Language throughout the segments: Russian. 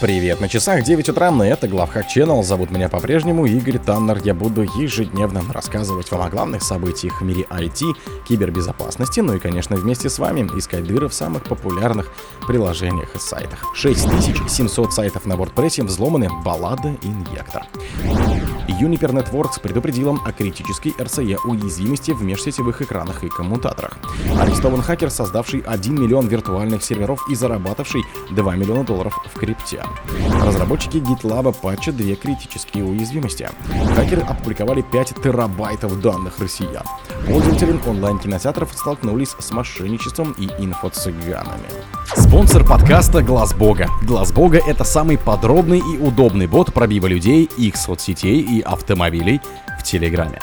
Привет, на часах 9 утра, и это Главхак Channel. Зовут меня по-прежнему Игорь Таннер. Я буду ежедневно рассказывать вам о главных событиях в мире IT, кибербезопасности, ну и, конечно, вместе с вами искать дыры в самых популярных приложениях и сайтах. 6700 сайтов на WordPress взломаны, баллада инъектор. Juniper Networks предупредила о критической RCE уязвимости в межсетевых экранах и коммутаторах. Арестован хакер, создавший 1 миллион виртуальных серверов и зарабатывавший 2 миллиона долларов в крипте. Разработчики GitLab патчат две критические уязвимости. Хакеры опубликовали 5 терабайтов данных россиян. Пользователи онлайн-кинотеатров столкнулись с мошенничеством и инфо-цыганами. Спонсор подкаста Глаз Бога. Глаз Бога это самый подробный и удобный бот пробива людей, их соцсетей и автомобилей в Телеграме.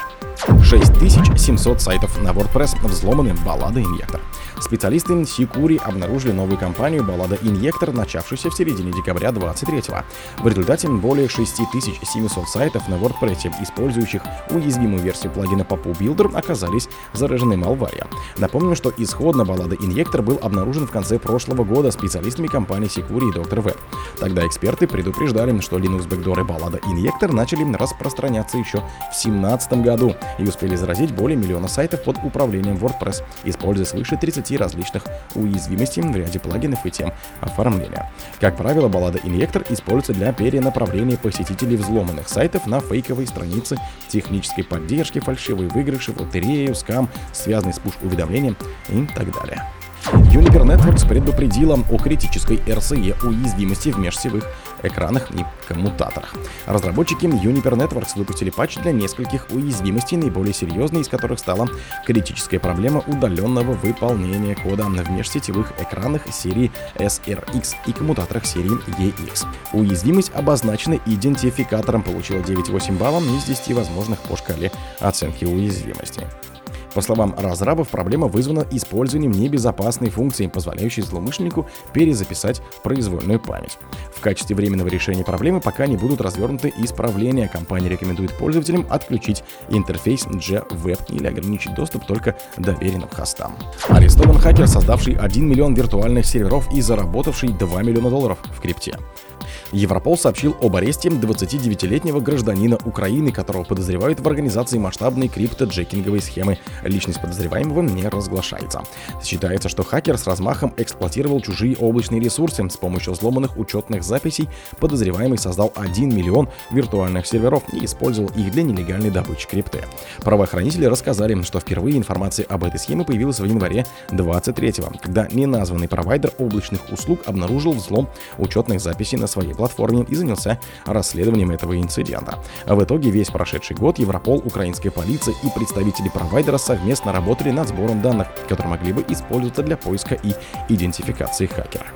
6700 сайтов на WordPress взломаны баллада инъектор. Специалисты Сикури обнаружили новую компанию Баллада Инъектор, начавшуюся в середине декабря 23 В результате более 6700 сайтов на WordPress, использующих уязвимую версию плагина Papu Builder, оказались заражены малвария. Напомню, что исходно Баллада Инъектор был обнаружен в конце прошлого года специалистами компании Сикури и Доктор В. Тогда эксперты предупреждали, что Linux бэкдоры Баллада Инъектор начали распространяться еще в 2017 году и успели заразить более миллиона сайтов под управлением WordPress, используя свыше 30 30 различных уязвимостей в ряде плагинов и тем оформления. Как правило, баллада инъектор используется для перенаправления посетителей взломанных сайтов на фейковые страницы технической поддержки, фальшивые выигрыши, лотерею, скам, связанный с пуш-уведомлением и так далее. Juniper Networks предупредила о критической RCE уязвимости в межсетевых экранах и коммутаторах. Разработчики Juniper Networks выпустили патч для нескольких уязвимостей, наиболее серьезной из которых стала критическая проблема удаленного выполнения кода в межсетевых экранах серии SRX и коммутаторах серии EX. Уязвимость обозначена идентификатором, получила 9,8 баллов из 10 возможных по шкале оценки уязвимости. По словам разрабов, проблема вызвана использованием небезопасной функции, позволяющей злоумышленнику перезаписать произвольную память. В качестве временного решения проблемы пока не будут развернуты исправления. Компания рекомендует пользователям отключить интерфейс G-Web или ограничить доступ только доверенным хостам. Арестован хакер, создавший 1 миллион виртуальных серверов и заработавший 2 миллиона долларов в крипте. Европол сообщил об аресте 29-летнего гражданина Украины, которого подозревают в организации масштабной крипто-джекинговой схемы. Личность подозреваемого не разглашается. Считается, что хакер с размахом эксплуатировал чужие облачные ресурсы. С помощью взломанных учетных записей подозреваемый создал 1 миллион виртуальных серверов и использовал их для нелегальной добычи крипты. Правоохранители рассказали, что впервые информация об этой схеме появилась в январе 23 когда неназванный провайдер облачных услуг обнаружил взлом учетных записей на своей платформе и занялся расследованием этого инцидента. В итоге весь прошедший год Европол, украинская полиция и представители провайдера совместно работали над сбором данных, которые могли бы использоваться для поиска и идентификации хакера.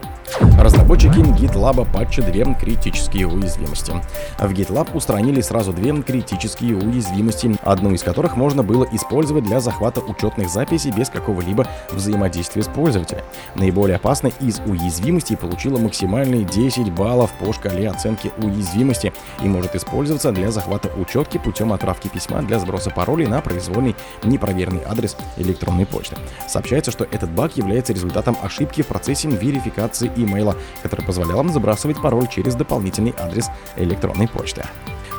Разработчики GitLab патчи две критические уязвимости. В GitLab устранили сразу две критические уязвимости, одну из которых можно было использовать для захвата учетных записей без какого-либо взаимодействия с пользователем. Наиболее опасной из уязвимостей получила максимальные 10 баллов по шкале оценки уязвимости и может использоваться для захвата учетки путем отправки письма для сброса паролей на произвольный непроверенный адрес электронной почты. Сообщается, что этот баг является результатом ошибки в процессе верификации имейла, которая позволяла забрасывать пароль через дополнительный адрес электронной почты.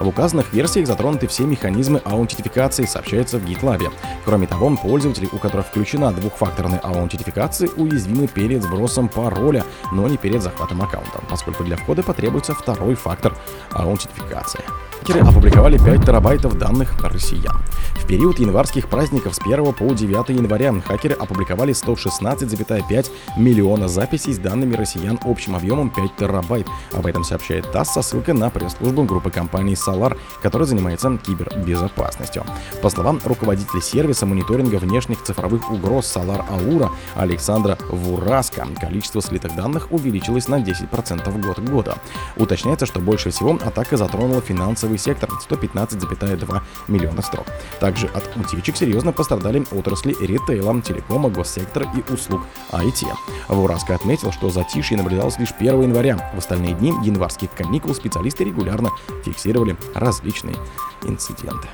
В указанных версиях затронуты все механизмы аутентификации, сообщается в GitLab. Кроме того, пользователи, у которых включена двухфакторная аутентификация, уязвимы перед сбросом пароля, но не перед захватом аккаунта, поскольку для входа потребуется второй фактор аутентификации. Хакеры опубликовали 5 терабайтов данных россиян. В период январских праздников с 1 по 9 января хакеры опубликовали 116,5 миллиона записей с данными россиян общим объемом 5 терабайт. Об этом сообщает ТАСС со ссылкой на пресс-службу группы компаний Solar, которая занимается кибербезопасностью. По словам руководителя сервиса мониторинга внешних цифровых угроз Solar Aura Александра Вураска, количество слитых данных увеличилось на 10% год к году. Уточняется, что больше всего атака затронула финансовый сектор 115,2 миллиона строк. Также от утечек серьезно пострадали отрасли ритейла, телекома, госсектора и услуг IT. Вураска отметил, что затишье наблюдалось лишь 1 января. В остальные дни январских каникул специалисты регулярно фиксировали различные инциденты.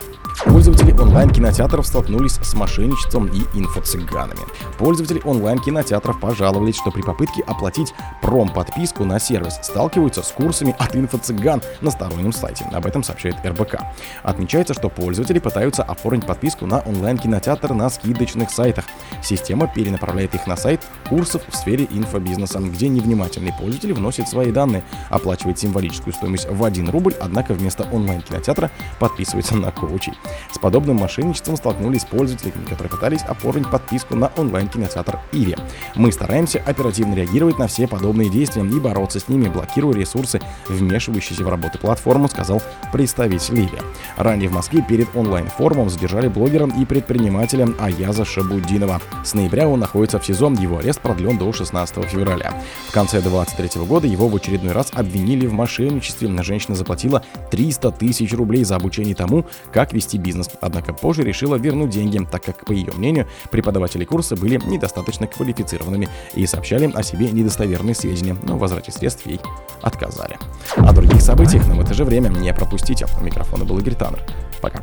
Пользователи онлайн-кинотеатров столкнулись с мошенничеством и инфо-цыганами. Пользователи онлайн-кинотеатров пожаловались, что при попытке оплатить пром-подписку на сервис сталкиваются с курсами от инфо-цыган на стороннем сайте. Об этом сообщает РБК. Отмечается, что пользователи пытаются оформить подписку на онлайн-кинотеатр на скидочных сайтах. Система перенаправляет их на сайт курсов в сфере инфобизнеса, где невнимательный пользователь вносит свои данные, оплачивает символическую стоимость в 1 рубль, однако вместо онлайн-кинотеатра подписывается на коучей. С подобным мошенничеством столкнулись пользователи, которые пытались оформить подписку на онлайн-кинотеатр Иви. Мы стараемся оперативно реагировать на все подобные действия и бороться с ними, блокируя ресурсы, вмешивающиеся в работу платформы, сказал представитель Иви. Ранее в Москве перед онлайн-форумом задержали блогера и предпринимателя Аяза Шабудинова. С ноября он находится в СИЗО, его арест продлен до 16 февраля. В конце 2023 года его в очередной раз обвинили в мошенничестве. Женщина заплатила 300 тысяч рублей за обучение тому, как вести бизнес. Однако позже решила вернуть деньги, так как, по ее мнению, преподаватели курса были недостаточно квалифицированными и сообщали о себе недостоверные сведения, но в возврате средств ей отказали. О других событиях, но в это же время не пропустите. У микрофона был Игорь Таннер. Пока.